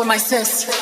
with my sis.